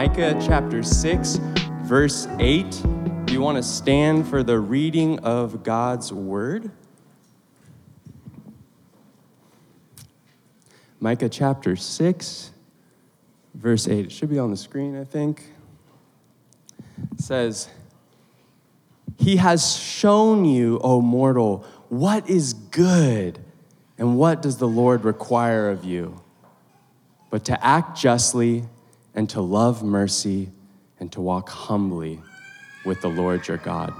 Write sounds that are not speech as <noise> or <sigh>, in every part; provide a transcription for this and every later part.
Micah chapter 6, verse 8. Do you want to stand for the reading of God's word? Micah chapter 6, verse 8. It should be on the screen, I think. It says, He has shown you, O mortal, what is good, and what does the Lord require of you? But to act justly, and to love mercy, and to walk humbly with the Lord your God.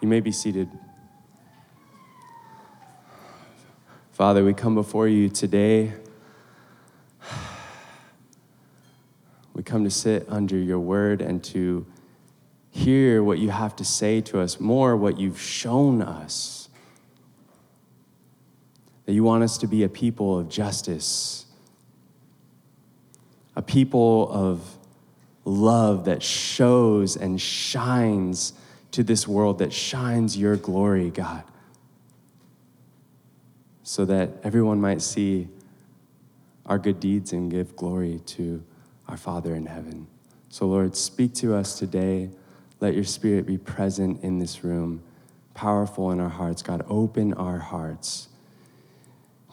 You may be seated. Father, we come before you today. We come to sit under your word and to hear what you have to say to us, more what you've shown us. That you want us to be a people of justice, a people of love that shows and shines to this world, that shines your glory, God, so that everyone might see our good deeds and give glory to our Father in heaven. So, Lord, speak to us today. Let your spirit be present in this room, powerful in our hearts. God, open our hearts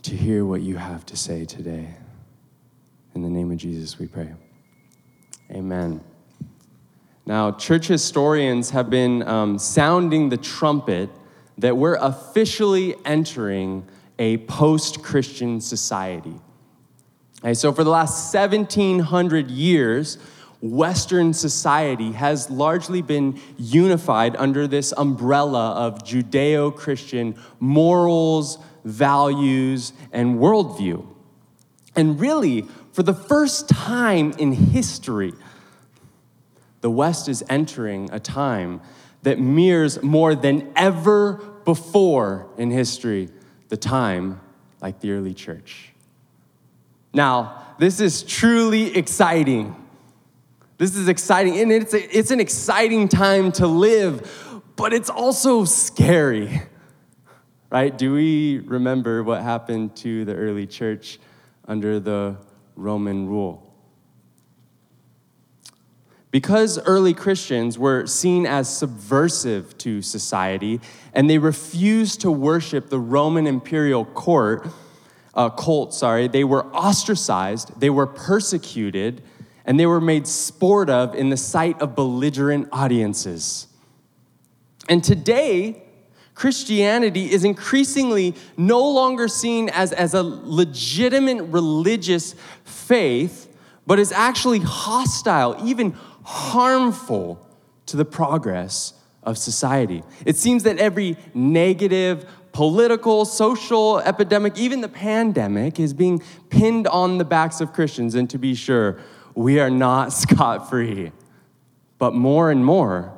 to hear what you have to say today. In the name of Jesus, we pray. Amen. Now, church historians have been um, sounding the trumpet that we're officially entering a post Christian society. Okay, so, for the last 1700 years, Western society has largely been unified under this umbrella of Judeo Christian morals, values, and worldview. And really, for the first time in history, the West is entering a time that mirrors more than ever before in history the time like the early church. Now, this is truly exciting. This is exciting, and it's, a, it's an exciting time to live, but it's also scary, right? Do we remember what happened to the early church under the Roman rule? Because early Christians were seen as subversive to society and they refused to worship the Roman imperial court, uh, cult, sorry, they were ostracized, they were persecuted, and they were made sport of in the sight of belligerent audiences. And today, Christianity is increasingly no longer seen as, as a legitimate religious faith, but is actually hostile, even harmful to the progress of society. It seems that every negative, political, social epidemic, even the pandemic, is being pinned on the backs of Christians. And to be sure, we are not <laughs> scot free. But more and more,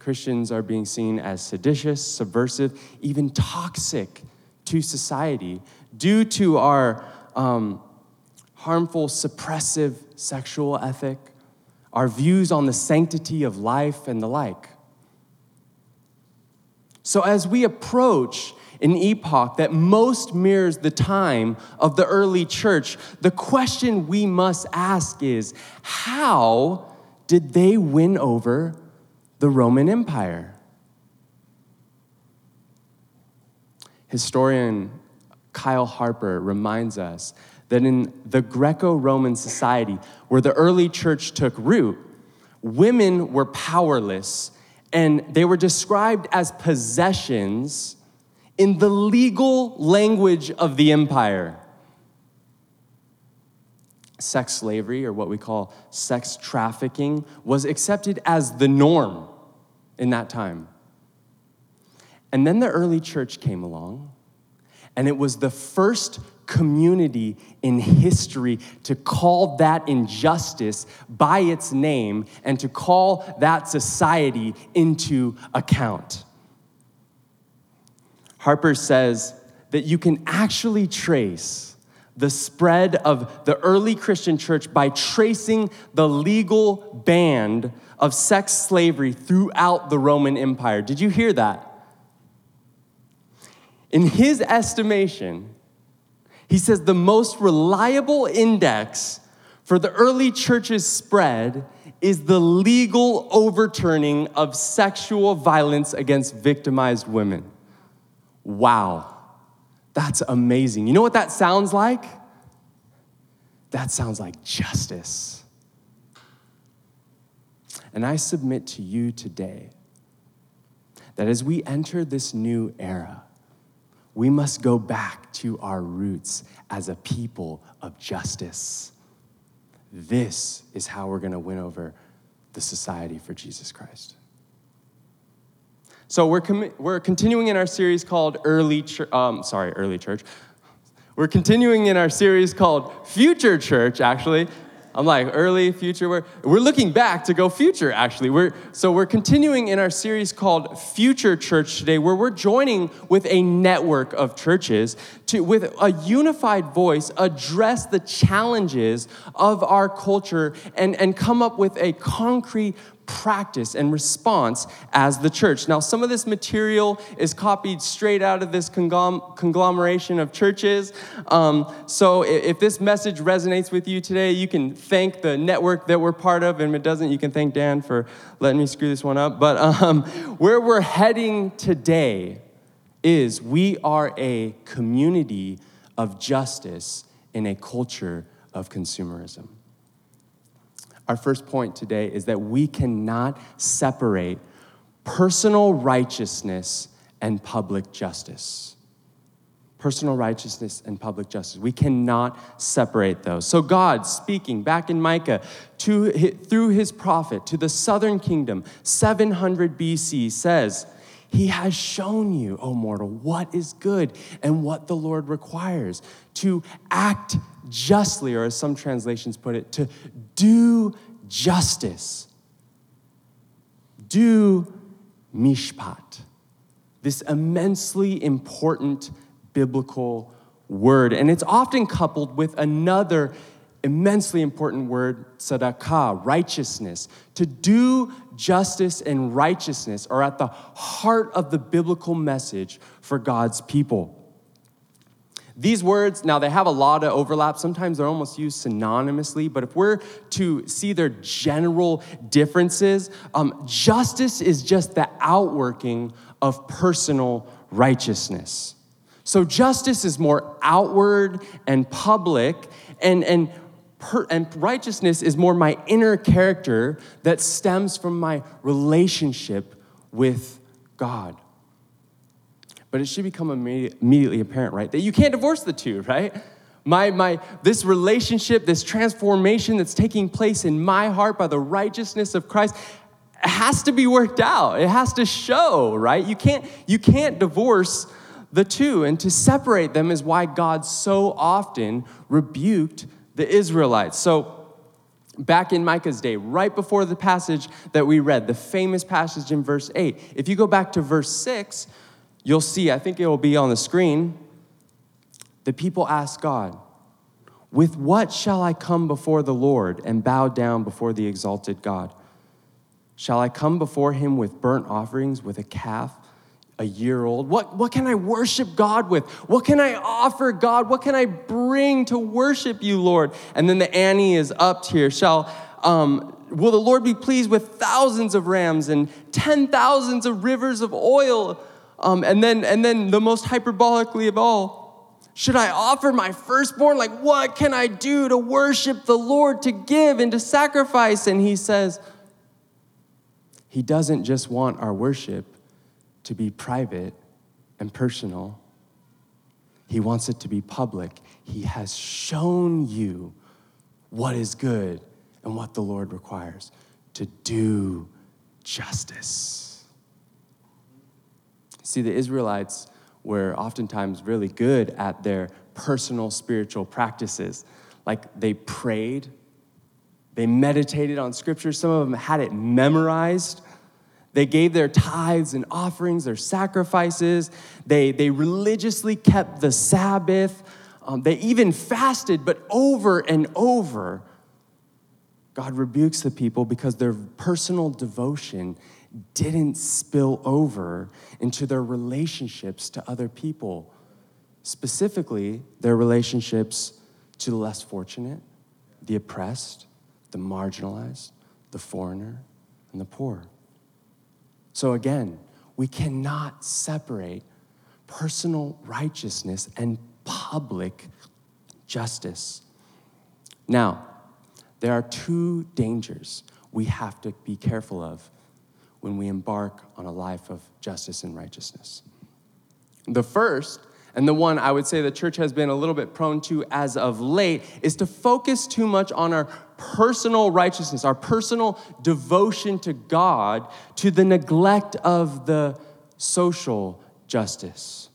Christians are being seen as seditious, subversive, even toxic to society due to our um, harmful, suppressive sexual ethic, our views on the sanctity of life, and the like. So, as we approach an epoch that most mirrors the time of the early church, the question we must ask is how did they win over the Roman Empire? Historian Kyle Harper reminds us that in the Greco Roman society, where the early church took root, women were powerless and they were described as possessions in the legal language of the empire. Sex slavery, or what we call sex trafficking, was accepted as the norm in that time. And then the early church came along, and it was the first community in history to call that injustice by its name and to call that society into account. Harper says that you can actually trace the spread of the early Christian church by tracing the legal band of sex slavery throughout the Roman Empire. Did you hear that? In his estimation, he says the most reliable index for the early church's spread is the legal overturning of sexual violence against victimized women. Wow, that's amazing. You know what that sounds like? That sounds like justice. And I submit to you today that as we enter this new era, we must go back to our roots as a people of justice. This is how we're going to win over the society for Jesus Christ. So we're, com- we're continuing in our series called Early Church, um, sorry, Early Church. We're continuing in our series called Future Church, actually. I'm like, early, future, we're, we're looking back to go future, actually. We're, so we're continuing in our series called Future Church today, where we're joining with a network of churches to, with a unified voice, address the challenges of our culture and, and come up with a concrete practice and response as the church. Now, some of this material is copied straight out of this conglomeration of churches. Um, so, if this message resonates with you today, you can thank the network that we're part of, and if it doesn't, you can thank Dan for letting me screw this one up. But um, <laughs> where we're heading today is we are a community of justice in a culture of consumerism. Our first point today is that we cannot separate personal righteousness and public justice. Personal righteousness and public justice. We cannot separate those. So, God speaking back in Micah to, through his prophet to the southern kingdom, 700 BC, says, He has shown you, O mortal, what is good and what the Lord requires to act justly, or as some translations put it, to do justice, do mishpat. This immensely important biblical word. And it's often coupled with another immensely important word, tzedakah, righteousness. To do justice and righteousness are at the heart of the biblical message for God's people. These words, now they have a lot of overlap. Sometimes they're almost used synonymously, but if we're to see their general differences, um, justice is just the outworking of personal righteousness. So justice is more outward and public, and, and, per, and righteousness is more my inner character that stems from my relationship with God. But it should become immediately apparent, right? That you can't divorce the two, right? My, my, this relationship, this transformation that's taking place in my heart by the righteousness of Christ has to be worked out. It has to show, right? You can't, you can't divorce the two. And to separate them is why God so often rebuked the Israelites. So, back in Micah's day, right before the passage that we read, the famous passage in verse 8, if you go back to verse 6, you'll see, I think it will be on the screen, the people ask God, With what shall I come before the Lord and bow down before the exalted God? Shall I come before him with burnt offerings, with a calf a year old? What, what can I worship God with? What can I offer God? What can I bring to worship you, Lord? And then the ante is up here. Shall, um, will the Lord be pleased with thousands of rams and ten thousands of rivers of oil? Um, and, then, and then the most hyperbolically of all, should I offer my firstborn? Like, what can I do to worship the Lord, to give and to sacrifice? And he says, He doesn't just want our worship to be private and personal, He wants it to be public. He has shown you what is good and what the Lord requires to do justice. See, the Israelites were oftentimes really good at their personal spiritual practices. Like they prayed, they meditated on scripture, some of them had it memorized. They gave their tithes and offerings, their sacrifices. They, they religiously kept the Sabbath. Um, they even fasted, but over and over, God rebukes the people because their personal devotion didn't spill over into their relationships to other people, specifically their relationships to the less fortunate, the oppressed, the marginalized, the foreigner, and the poor. So again, we cannot separate personal righteousness and public justice. Now, there are two dangers we have to be careful of when we embark on a life of justice and righteousness. The first, and the one I would say the church has been a little bit prone to as of late, is to focus too much on our personal righteousness, our personal devotion to God, to the neglect of the social justice.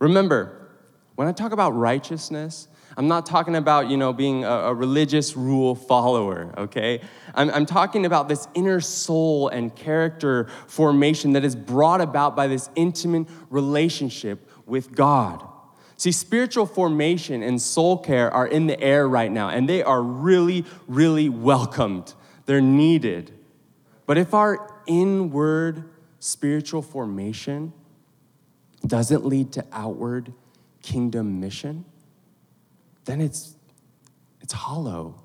Remember, when I talk about righteousness, I'm not talking about, you know, being a, a religious rule follower, okay? I'm, I'm talking about this inner soul and character formation that is brought about by this intimate relationship with God. See, spiritual formation and soul care are in the air right now, and they are really, really welcomed. They're needed. But if our inward spiritual formation doesn't lead to outward kingdom mission, then it's, it's hollow.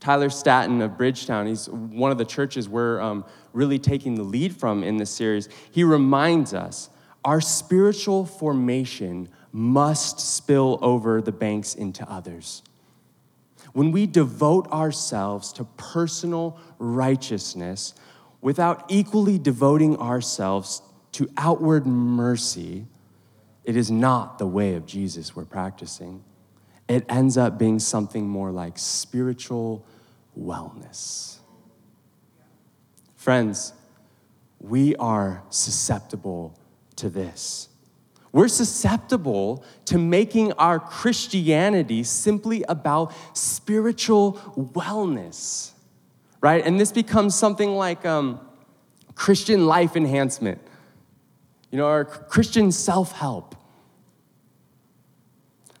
Tyler Staton of Bridgetown, he's one of the churches we're um, really taking the lead from in this series. He reminds us our spiritual formation must spill over the banks into others. When we devote ourselves to personal righteousness without equally devoting ourselves to outward mercy, it is not the way of Jesus we're practicing. It ends up being something more like spiritual wellness. Friends, we are susceptible to this. We're susceptible to making our Christianity simply about spiritual wellness, right? And this becomes something like um, Christian life enhancement, you know, our Christian self help.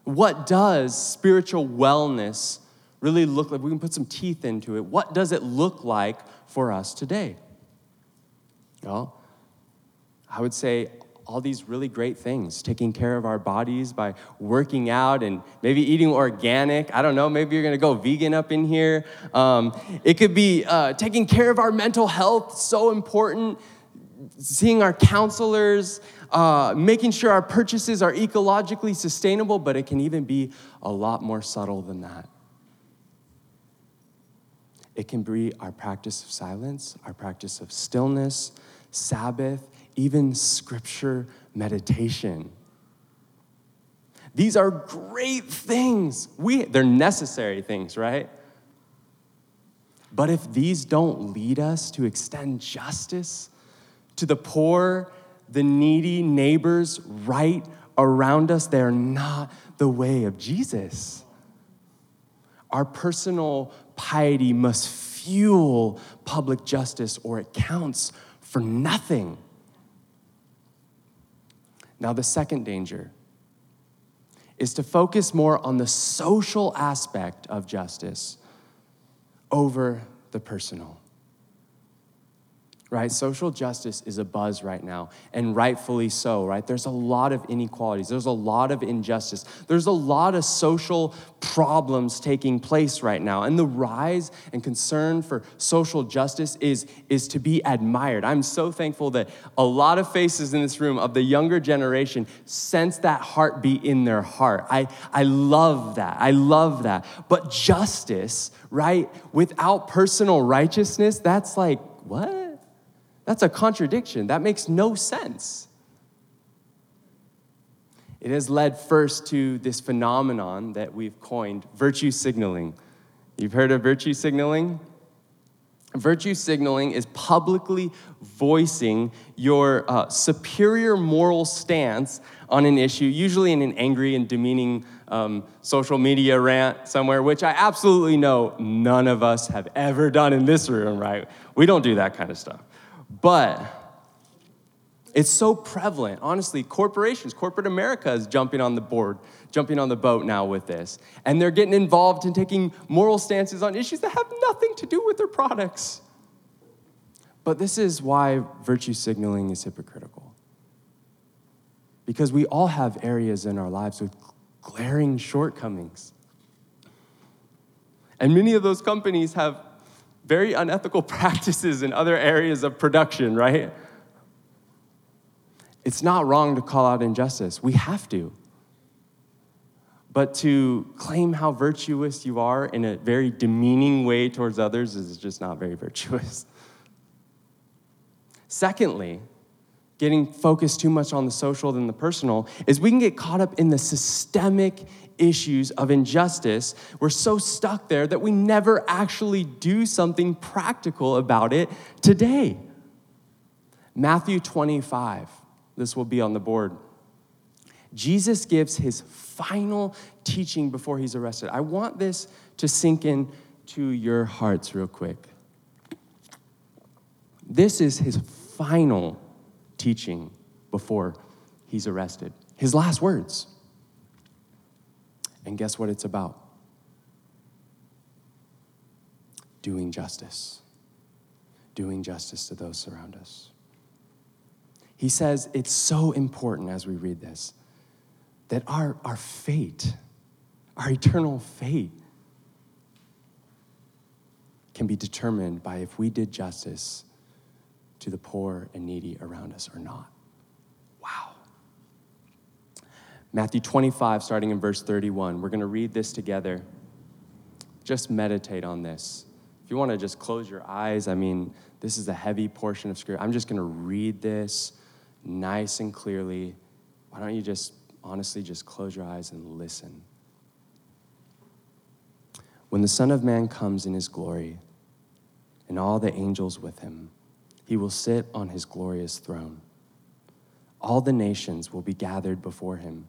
What does spiritual wellness really look like? We can put some teeth into it. What does it look like for us today? Well, I would say all these really great things taking care of our bodies by working out and maybe eating organic i don't know maybe you're gonna go vegan up in here um, it could be uh, taking care of our mental health so important seeing our counselors uh, making sure our purchases are ecologically sustainable, but it can even be a lot more subtle than that. It can be our practice of silence, our practice of stillness, Sabbath, even scripture meditation. These are great things. We, they're necessary things, right? But if these don't lead us to extend justice to the poor the needy neighbors right around us, they're not the way of Jesus. Our personal piety must fuel public justice or it counts for nothing. Now, the second danger is to focus more on the social aspect of justice over the personal right? Social justice is a buzz right now, and rightfully so, right? There's a lot of inequalities, there's a lot of injustice, there's a lot of social problems taking place right now. And the rise and concern for social justice is, is to be admired. I'm so thankful that a lot of faces in this room of the younger generation sense that heartbeat in their heart. I, I love that. I love that. But justice, right, without personal righteousness, that's like, what? That's a contradiction. That makes no sense. It has led first to this phenomenon that we've coined virtue signaling. You've heard of virtue signaling? Virtue signaling is publicly voicing your uh, superior moral stance on an issue, usually in an angry and demeaning um, social media rant somewhere, which I absolutely know none of us have ever done in this room, right? We don't do that kind of stuff. But it's so prevalent. Honestly, corporations, corporate America is jumping on the board, jumping on the boat now with this. And they're getting involved in taking moral stances on issues that have nothing to do with their products. But this is why virtue signaling is hypocritical. Because we all have areas in our lives with glaring shortcomings. And many of those companies have very unethical <laughs> practices in other areas of production, right? It's not wrong to call out injustice. We have to. But to claim how virtuous you are in a very demeaning way towards others is just not very <laughs> virtuous. Secondly, getting focused too much on the social than the personal is we can get caught up in the systemic issues of injustice. We're so stuck there that we never actually do something practical about it today. Matthew 25, this will be on the board. Jesus gives his final teaching before he's arrested. I want this to sink in to your hearts real quick. This is his final teaching before he's arrested. His last words. And guess what it's about? Doing justice. Doing justice to those around us. He says it's so important as we read this that our, our fate, our eternal fate, can be determined by if we did justice to the poor and needy around us or not. Wow. Matthew 25, starting in verse 31. We're going to read this together. Just meditate on this. If you want to just close your eyes, I mean, this is a heavy portion of scripture. I'm just going to read this nice and clearly. Why don't you just honestly just close your eyes and listen. When the Son of Man comes in his glory, and all the angels with him, he will sit on his glorious throne. All the nations will be gathered before him,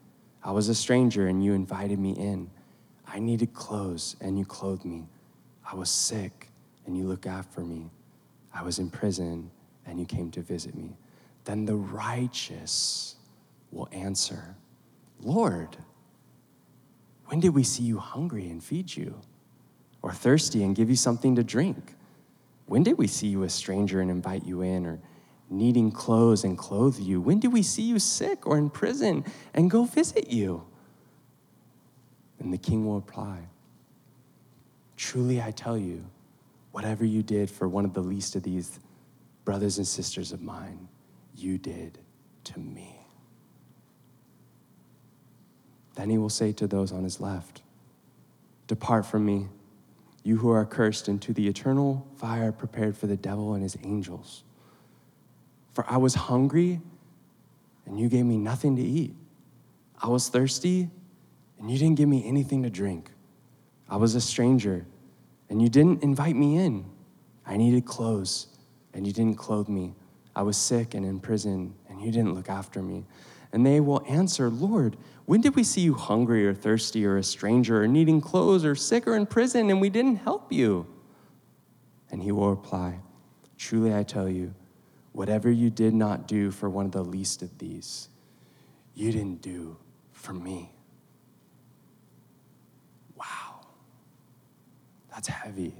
I was a stranger, and you invited me in. I needed clothes, and you clothed me. I was sick, and you looked after me. I was in prison, and you came to visit me. Then the righteous will answer, Lord, when did we see you hungry and feed you, or thirsty and give you something to drink? When did we see you a stranger and invite you in, or needing clothes and clothe you? When do we see you sick or in prison and go visit you? And the king will reply, Truly I tell you, whatever you did for one of the least of these brothers and sisters of mine, you did to me. Then he will say to those on his left, Depart from me, you who are cursed, into the eternal fire prepared for the devil and his angels. For I was hungry, and you gave me nothing to eat. I was thirsty, and you didn't give me anything to drink. I was a stranger, and you didn't invite me in. I needed clothes, and you didn't clothe me. I was sick and in prison, and you didn't look after me. And they will answer, Lord, when did we see you hungry or thirsty or a stranger or needing clothes or sick or in prison and we didn't help you? And he will reply, Truly I tell you, whatever you did not do for one of the least of these, you didn't do for me. Wow. That's heavy.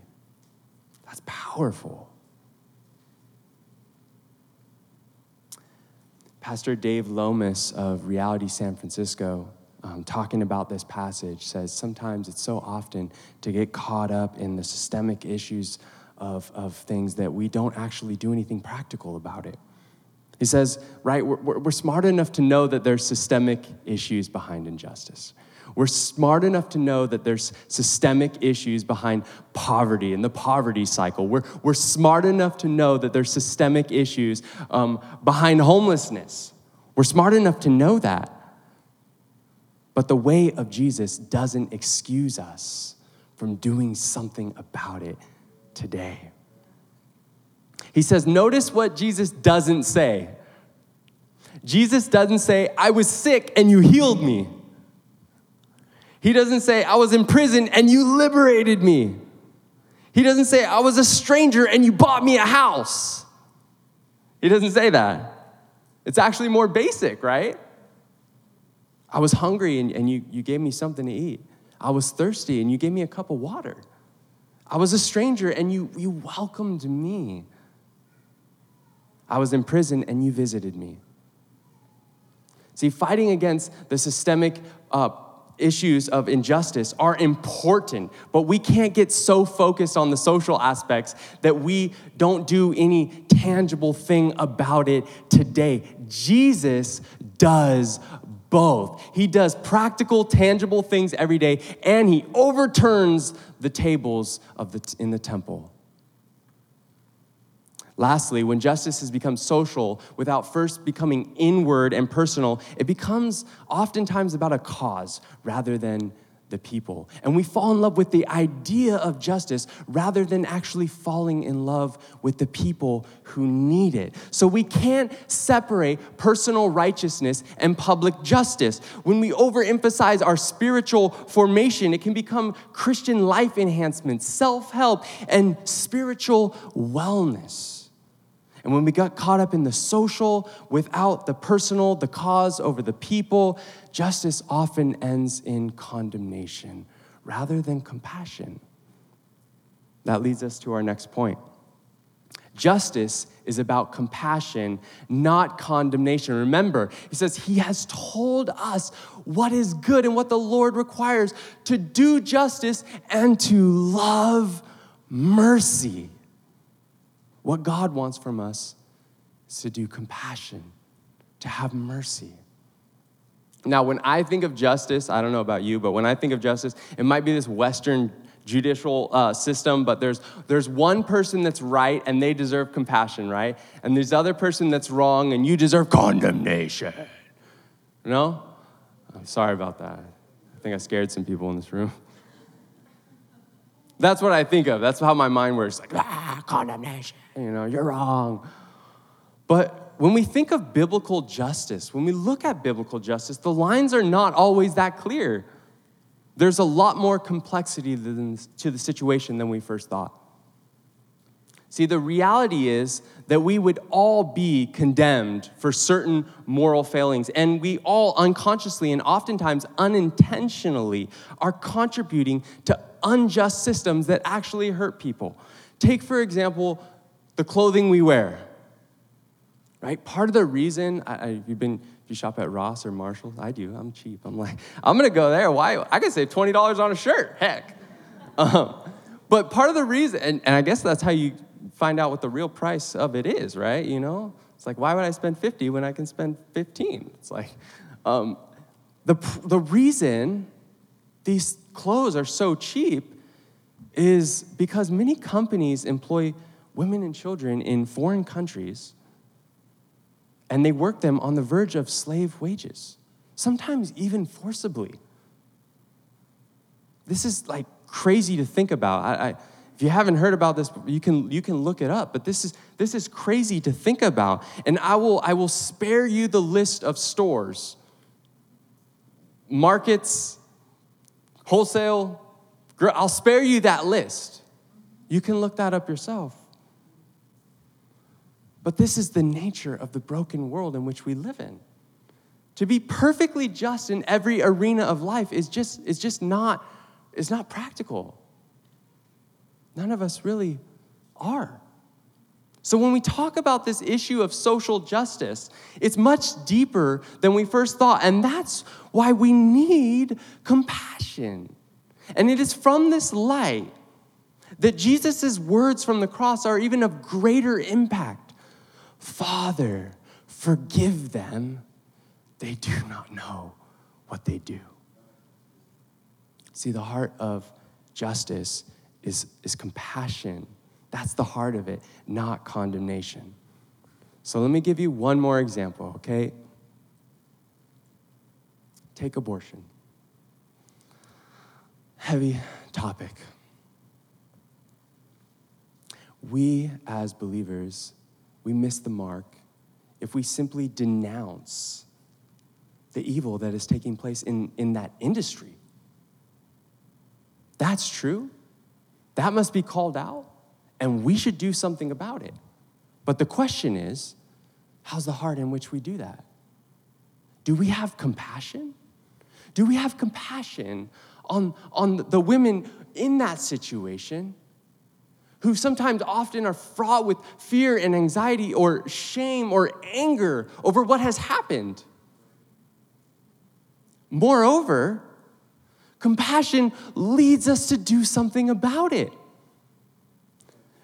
That's powerful. Pastor Dave Lomas of Reality San Francisco, um, talking about this passage, says sometimes it's so often to get caught up in the systemic issues of, of things that we don't actually do anything practical about it. He says, right, we're, we're smart enough to know that there's systemic issues behind injustice. We're smart enough to know that there's systemic issues behind poverty and the poverty cycle. We're, we're smart enough to know that there's systemic issues um, behind homelessness. We're smart enough to know that. But the way of Jesus doesn't excuse us from doing something about it today. He says, notice what Jesus doesn't say. Jesus doesn't say, I was sick and you healed me. He doesn't say, I was in prison and you liberated me. He doesn't say, I was a stranger and you bought me a house. He doesn't say that. It's actually more basic, right? I was hungry and, and you, you gave me something to eat. I was thirsty and you gave me a cup of water. I was a stranger and you, you welcomed me. I was in prison and you visited me. See, fighting against the systemic uh, issues of injustice are important, but we can't get so focused on the social aspects that we don't do any tangible thing about it today. Jesus does both. He does practical, tangible things every day, and he overturns the tables of the, in the temple. Lastly, when justice has become social without first becoming inward and personal, it becomes oftentimes about a cause rather than the people. And we fall in love with the idea of justice rather than actually falling in love with the people who need it. So we can't separate personal righteousness and public justice. When we overemphasize our spiritual formation, it can become Christian life enhancement, self help, and spiritual wellness. And when we got caught up in the social without the personal, the cause over the people, justice often ends in condemnation rather than compassion. That leads us to our next point. Justice is about compassion, not condemnation. Remember, he says he has told us what is good and what the Lord requires to do justice and to love mercy. What God wants from us is to do compassion, to have mercy. Now, when I think of justice, I don't know about you, but when I think of justice, it might be this Western judicial uh, system, but there's, there's one person that's right and they deserve compassion, right? And there's other person that's wrong and you deserve condemnation. No? I'm sorry about that. I think I scared some people in this room. <laughs> That's what I think of. That's how my mind works. Like, ah, condemnation. You know, you're wrong. But when we think of biblical justice, when we look at biblical justice, the lines are not always that clear. There's a lot more complexity than, to the situation than we first thought. See, the reality is that we would all be condemned for certain moral failings, and we all unconsciously and oftentimes unintentionally are contributing to unjust systems that actually hurt people. Take, for example, the clothing we wear. Right? Part of the reason I, I, you've been if you shop at Ross or Marshalls, I do. I'm cheap. I'm like, <laughs> I'm gonna go there. Why? I can save twenty dollars on a shirt. Heck. <laughs> Um, but part of the reason, and, and I guess that's how you find out what the real price of it is, right? You know, it's like, why would I spend 50 when I can spend 15? It's like, um, the, the reason these clothes are so cheap is because many companies employ women and children in foreign countries and they work them on the verge of slave wages, sometimes even forcibly. This is like crazy to think about. I, I, if you haven't heard about this, you can, you can look it up, but this is, this is crazy to think about. And I will, I will spare you the list of stores, markets, wholesale, I'll spare you that list. You can look that up yourself. But this is the nature of the broken world in which we live in. To be perfectly just in every arena of life is just, is just not, is not practical. None of us really are. So, when we talk about this issue of social justice, it's much deeper than we first thought. And that's why we need compassion. And it is from this light that Jesus' words from the cross are even of greater impact. Father, forgive them. They do not know what they do. See, the heart of justice is, is compassion. That's the heart of it, not condemnation. So let me give you one more example, okay? Take abortion heavy topic. We, as believers, we miss the mark if we simply denounce the evil that is taking place in, in that industry. That's true. That must be called out, and we should do something about it. But the question is how's the heart in which we do that? Do we have compassion? Do we have compassion on, on the women in that situation who sometimes often are fraught with fear and anxiety or shame or anger over what has happened? Moreover, compassion leads us to do something about it.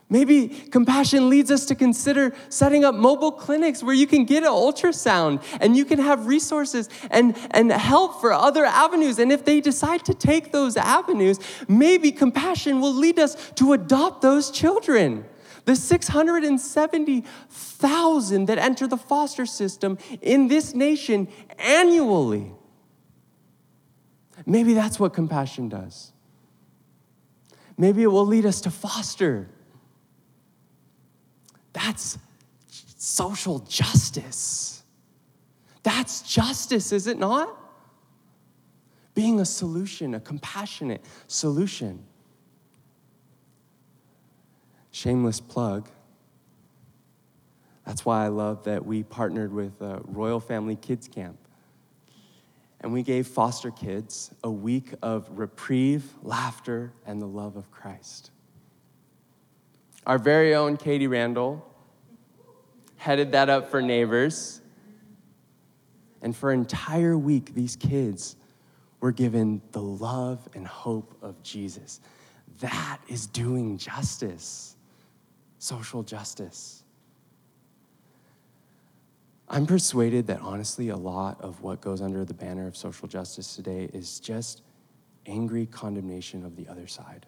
Maybe compassion leads us to consider setting up mobile clinics where you can get an ultrasound and you can have resources and, and help for other avenues. And if they decide to take those avenues, maybe compassion will lead us to adopt those children. The 670,000 that enter the foster system in this nation annually. Maybe that's what compassion does. Maybe it will lead us to foster that's social justice. That's justice, is it not? Being a solution, a compassionate solution. Shameless plug. That's why I love that we partnered with uh, Royal Family Kids Camp. And we gave foster kids a week of reprieve, laughter, and the love of Christ. Our very own Katie Randall headed that up for neighbors. And for an entire week, these kids were given the love and hope of Jesus. That is doing justice, social justice. I'm persuaded that honestly, a lot of what goes under the banner of social justice today is just angry condemnation of the other side.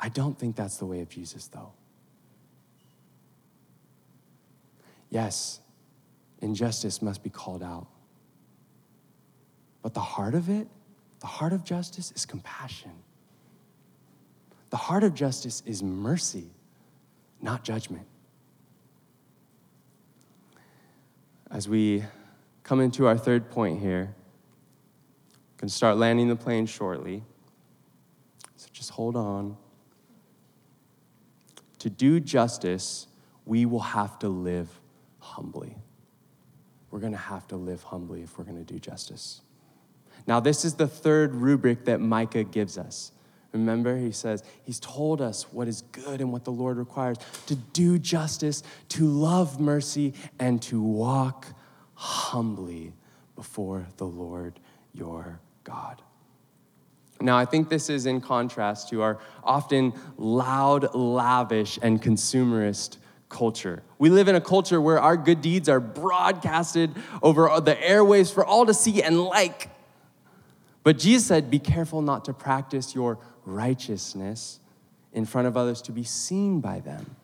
I don't think that's the way of Jesus, though. Yes, injustice must be called out. But the heart of it, the heart of justice is compassion. The heart of justice is mercy, not judgment. As we come into our third point here, can start landing the plane shortly. So just hold on to do justice, we will have to live humbly. We're going to have to live humbly if we're going to do justice. Now, this is the third rubric that Micah gives us. Remember, he says, He's told us what is good and what the Lord requires to do justice, to love mercy, and to walk humbly before the Lord your God. Now, I think this is in contrast to our often loud, lavish, and consumerist culture. We live in a culture where our good deeds are broadcasted over the airwaves for all to see and like. But Jesus said, Be careful not to practice your righteousness in front of others to be seen by them.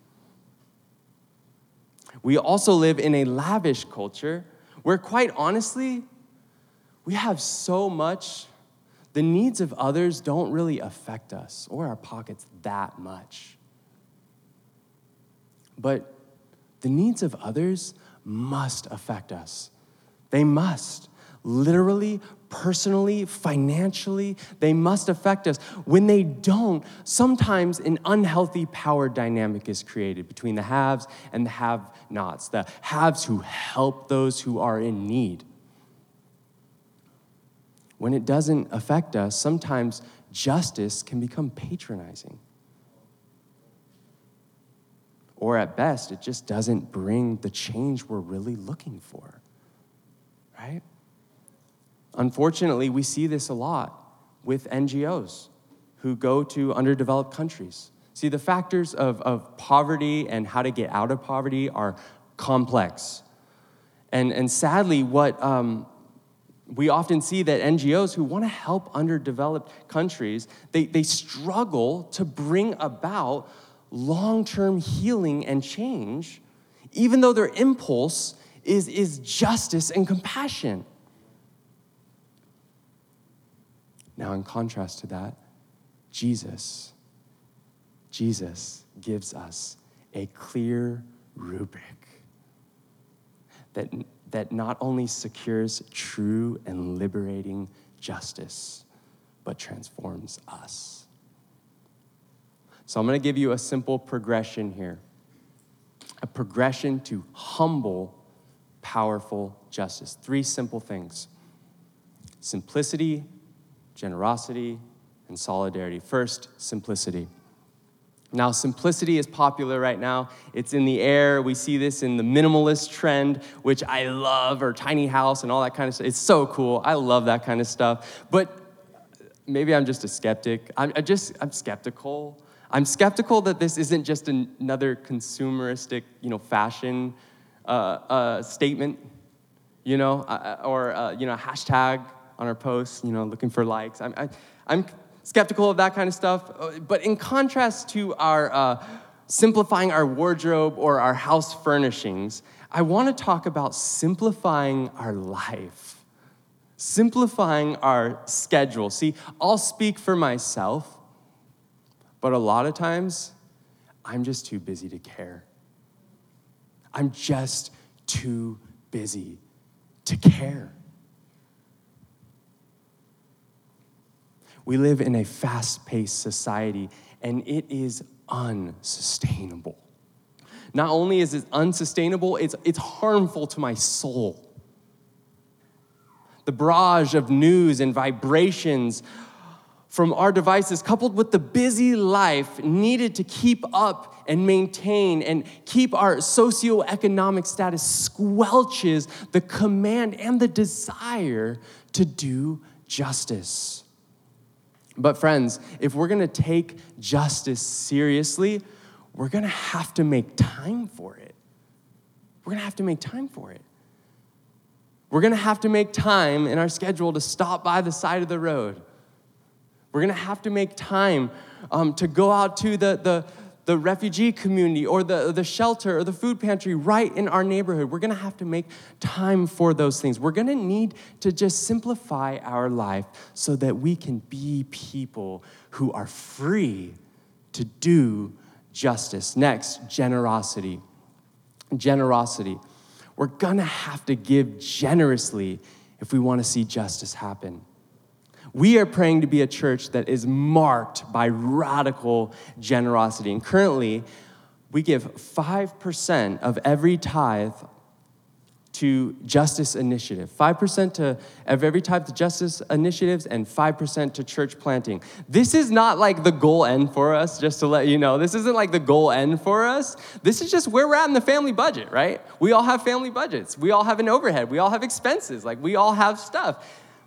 We also live in a lavish culture where, quite honestly, we have so much the needs of others don't really affect us or our pockets that much. But the needs of others must affect us. They must. Literally, personally, financially, they must affect us. When they don't, sometimes an unhealthy power dynamic is created between the haves and the have nots, the haves who help those who are in need when it doesn't affect us, sometimes justice can become patronizing. Or at best, it just doesn't bring the change we're really looking for, right? Unfortunately, we see this a lot with NGOs who go to underdeveloped countries. See, the factors of, of poverty and how to get out of poverty are complex. And, and sadly, what, um, we often see that NGOs who want to help underdeveloped countries, they, they struggle to bring about long-term healing and change, even though their impulse is, is justice and compassion. Now, in contrast to that, Jesus, Jesus gives us a clear rubric that that not only secures true and liberating justice, but transforms us. So I'm going to give you a simple progression here a progression to humble, powerful justice. Three simple things simplicity, generosity, and solidarity. First, simplicity. Now, simplicity is popular right now. It's in the air. We see this in the minimalist trend, which I love, or tiny house and all that kind of stuff. It's so cool. I love that kind of stuff. But maybe I'm just a skeptic. I'm I just I'm skeptical. I'm skeptical that this isn't just another consumeristic, you know, fashion uh, uh, statement, you know, uh, or uh, you know, a hashtag on our posts, you know, looking for likes. I'm, I, am i am skeptical of that kind of stuff. Uh, but in contrast to our uh, simplifying our wardrobe or our house furnishings, I want to talk about simplifying our life, simplifying our schedule. See, I'll speak for myself, but a lot of times I'm just too busy to care. I'm just too busy to care. We live in a fast paced society, and it is unsustainable. Not only is it unsustainable, it's, it's harmful to my soul. The barrage of news and vibrations from our devices, coupled with the busy life needed to keep up and maintain and keep our socioeconomic status, squelches the command and the desire to do justice. But, friends, if we're gonna take justice seriously, we're gonna have to make time for it. We're gonna have to make time for it. We're gonna have to make time in our schedule to stop by the side of the road. We're gonna have to make time um, to go out to the, the, the refugee community or the, the shelter or the food pantry right in our neighborhood. We're gonna have to make time for those things. We're gonna need to just simplify our life so that we can be people who are free to do justice. Next, generosity. Generosity. We're gonna have to give generously if we wanna see justice happen. We are praying to be a church that is marked by radical generosity. And currently, we give 5% of every tithe to justice initiative. 5% to of every tithe to justice initiatives and 5% to church planting. This is not like the goal end for us just to let you know. This isn't like the goal end for us. This is just where we're at in the family budget right? We all have family budgets. We all have an overhead. We all have expenses. Like we all have stuff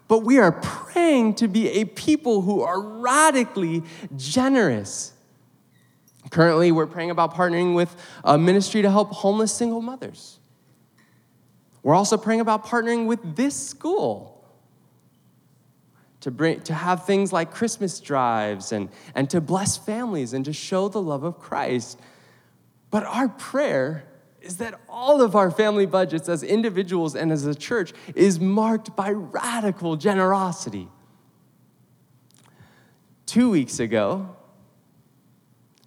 but we are praying to be a people who are radically generous. Currently, we're praying about partnering with a ministry to help homeless single mothers. We're also praying about partnering with this school to, bring, to have things like Christmas drives and, and to bless families and to show the love of Christ. But our prayer is that all of our family budgets as individuals and as a church is marked by radical generosity. Two weeks ago,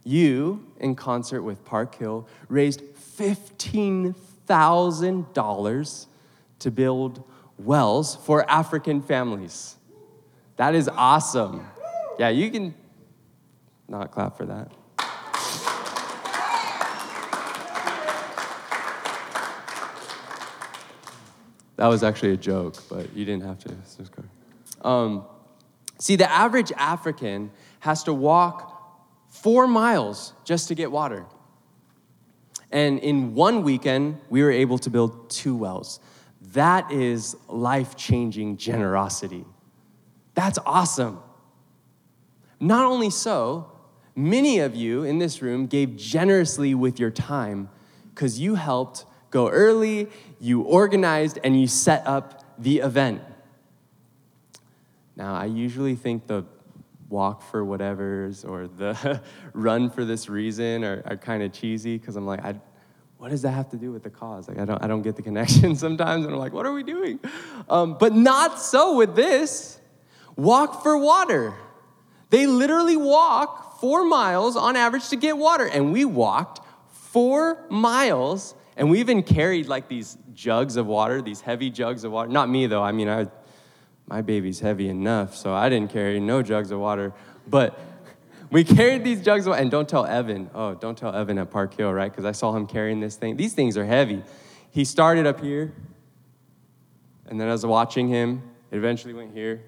you, in concert with Park Hill, raised $15,000 to build wells for African families. That is awesome. Yeah, you can not clap for that. That was actually a joke, but you didn't have to. Um, see, the average African has to walk four miles just to get water. And in one weekend, we were able to build two wells. That is life changing generosity. That's awesome. Not only so, many of you in this room gave generously with your time because you helped go early, you organized, and you set up the event. Now, I usually think the walk for whatever's or the <laughs> run for this reason are, are kind of cheesy because I'm like, I, what does that have to do with the cause? Like, I don't, I don't get the <laughs> connection sometimes, and I'm like, what are we doing? Um, but not so with this. Walk for water. They literally walk four miles on average to get water, and we walked four miles and we even carried like these jugs of water, these heavy jugs of water. Not me though. I mean, I my baby's heavy enough, so I didn't carry no jugs of water. But we carried these jugs of water, and don't tell Evan. Oh, don't tell Evan at Park Hill, right? Because I saw him carrying this thing. These things are heavy. He started up here, and then I was watching him, it eventually went here.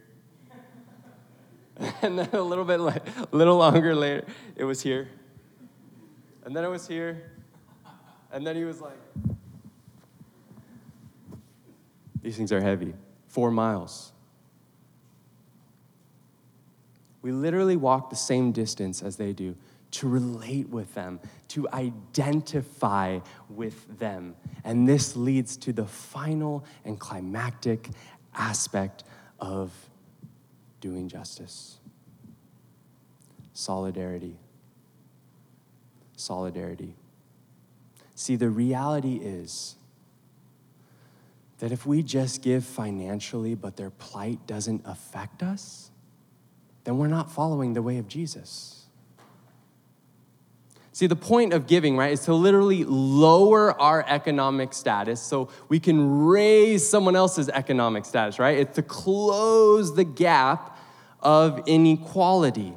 <laughs> and then a little bit, a little longer later, it was here. And then it was here. And then he was like, These things are heavy. Four miles. We literally walk the same distance as they do to relate with them, to identify with them. And this leads to the final and climactic aspect of doing justice solidarity. Solidarity. See, the reality is that if we just give financially, but their plight doesn't affect us, then we're not following the way of Jesus. See, the point of giving, right, is to literally lower our economic status so we can raise someone else's economic status, right? It's to close the gap of inequality.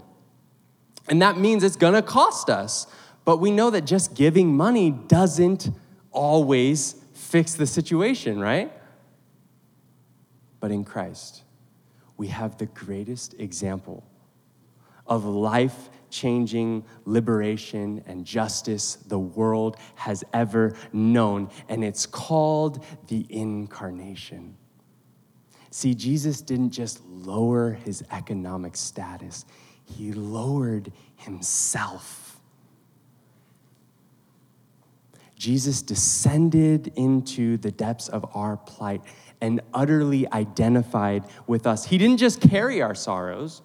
And that means it's gonna cost us. But we know that just giving money doesn't always fix the situation, right? But in Christ, we have the greatest example of life changing liberation and justice the world has ever known, and it's called the incarnation. See, Jesus didn't just lower his economic status, he lowered himself. Jesus descended into the depths of our plight and utterly identified with us. He didn't just carry our sorrows,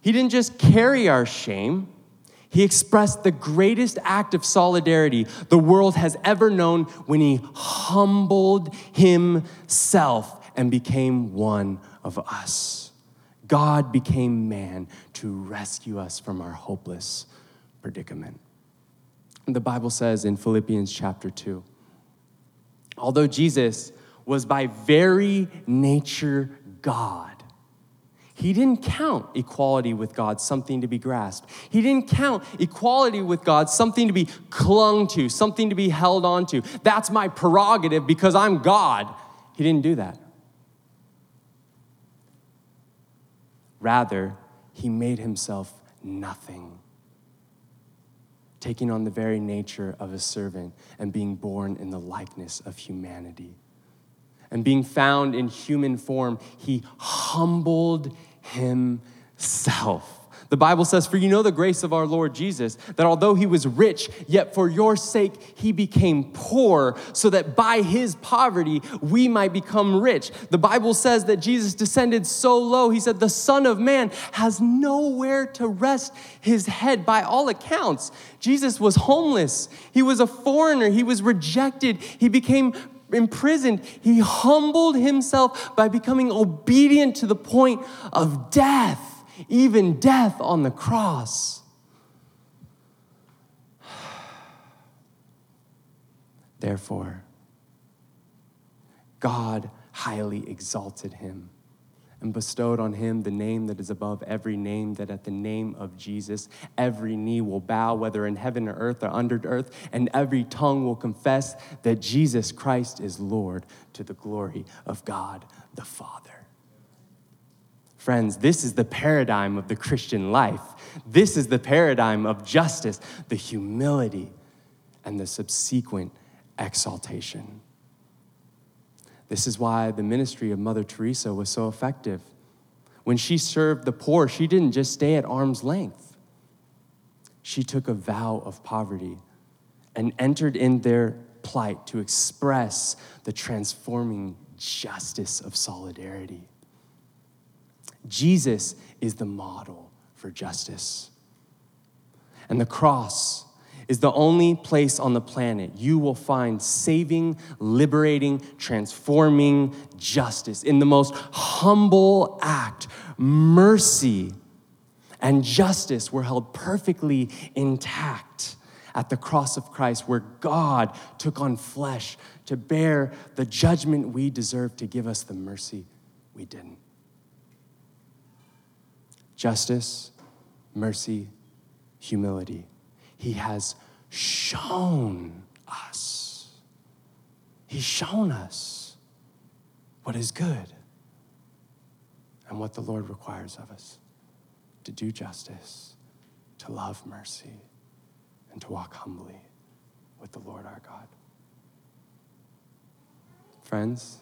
He didn't just carry our shame. He expressed the greatest act of solidarity the world has ever known when he humbled himself and became one of us. God became man to rescue us from our hopeless predicament. The Bible says in Philippians chapter 2 although Jesus was by very nature God. He didn't count equality with God something to be grasped. He didn't count equality with God something to be clung to, something to be held on to. That's my prerogative because I'm God. He didn't do that. Rather, he made himself nothing, taking on the very nature of a servant and being born in the likeness of humanity and being found in human form, he humbled himself. The Bible says, For you know the grace of our Lord Jesus, that although he was rich, yet for your sake he became poor, so that by his poverty we might become rich. The Bible says that Jesus descended so low, he said, The Son of Man has nowhere to rest his head. By all accounts, Jesus was homeless, he was a foreigner, he was rejected, he became imprisoned, he humbled himself by becoming obedient to the point of death, even death on the cross. <sighs> Therefore, God highly exalted him and bestowed on him the name that is above every name, that at the name of Jesus, every knee will bow, whether in heaven or earth or under earth, and every tongue will confess that Jesus Christ is Lord to the glory of God the Father. Friends, this is the paradigm of the Christian life. This is the paradigm of justice, the humility, and the subsequent exaltation. This is why the ministry of Mother Teresa was so effective. When she served the poor, she didn't just stay at arm's length. She took a vow of poverty and entered in their plight to express the transforming justice of solidarity. Jesus is the model for justice. And the cross is the only place on the planet you will find saving, liberating, transforming justice. In the most humble act, mercy and justice were held perfectly intact at the cross of Christ, where God took on flesh to bear the judgment we deserve to give us the mercy we didn't. Justice, mercy, humility. He has shown us. He's shown us what is good and what the Lord requires of us to do justice, to love mercy, and to walk humbly with the Lord our God. Friends,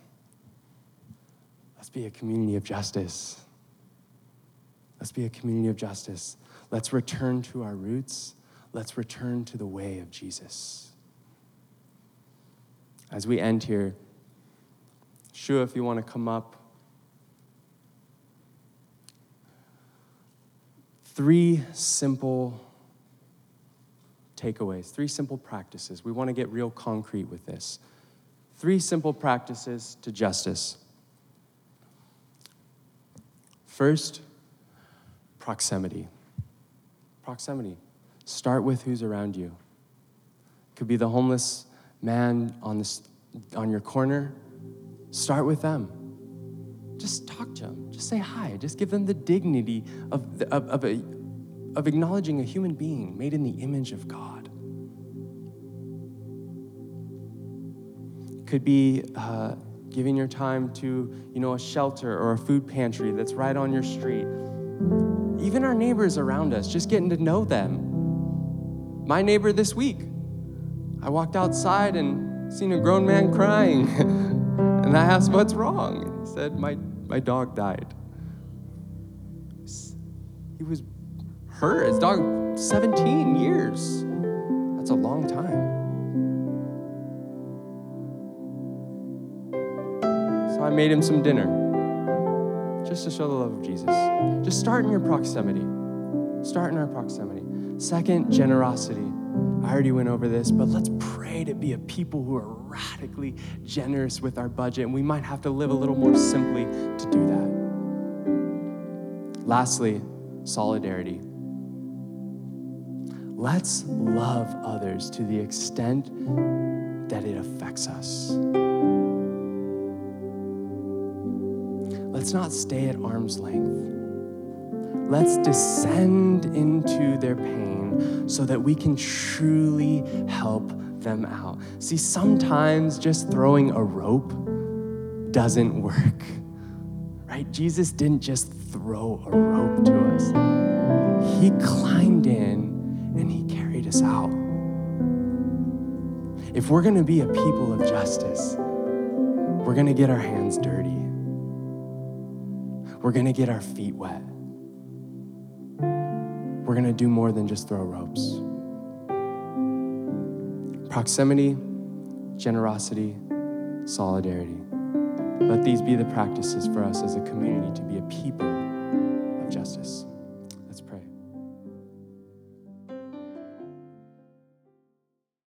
let's be a community of justice. Let's be a community of justice. Let's return to our roots. Let's return to the way of Jesus. As we end here, Shua, if you want to come up. Three simple takeaways, three simple practices. We want to get real concrete with this. Three simple practices to justice. First, proximity. Proximity. Start with who's around you. Could be the homeless man on, this, on your corner. Start with them. Just talk to them. Just say hi. Just give them the dignity of, the, of, of, a, of acknowledging a human being made in the image of God. Could be uh, giving your time to, you know, a shelter or a food pantry that's right on your street. Even our neighbors around us, just getting to know them. My neighbor this week, I walked outside and seen a grown man crying. <laughs> and I asked, What's wrong? And He said, My, my dog died. He was hurt. His dog, 17 years. That's a long time. So I made him some dinner just to show the love of Jesus. Just start in your proximity. Start in our proximity. Second, generosity. I already went over this, but let's pray to be a people who are radically generous with our budget, and we might have to live a little more simply to do that. Lastly, solidarity. Let's love others to the extent that it affects us. Let's not stay at arm's length. Let's descend into their pain so that we can truly help them out. See, sometimes just throwing a rope doesn't work, right? Jesus didn't just throw a rope to us, He climbed in and He carried us out. If we're gonna be a people of justice, we're gonna get our hands dirty. We're gonna get our feet wet. We're gonna do more than just throw ropes. Proximity, generosity, solidarity. Let these be the practices for us as a community to be a people of justice.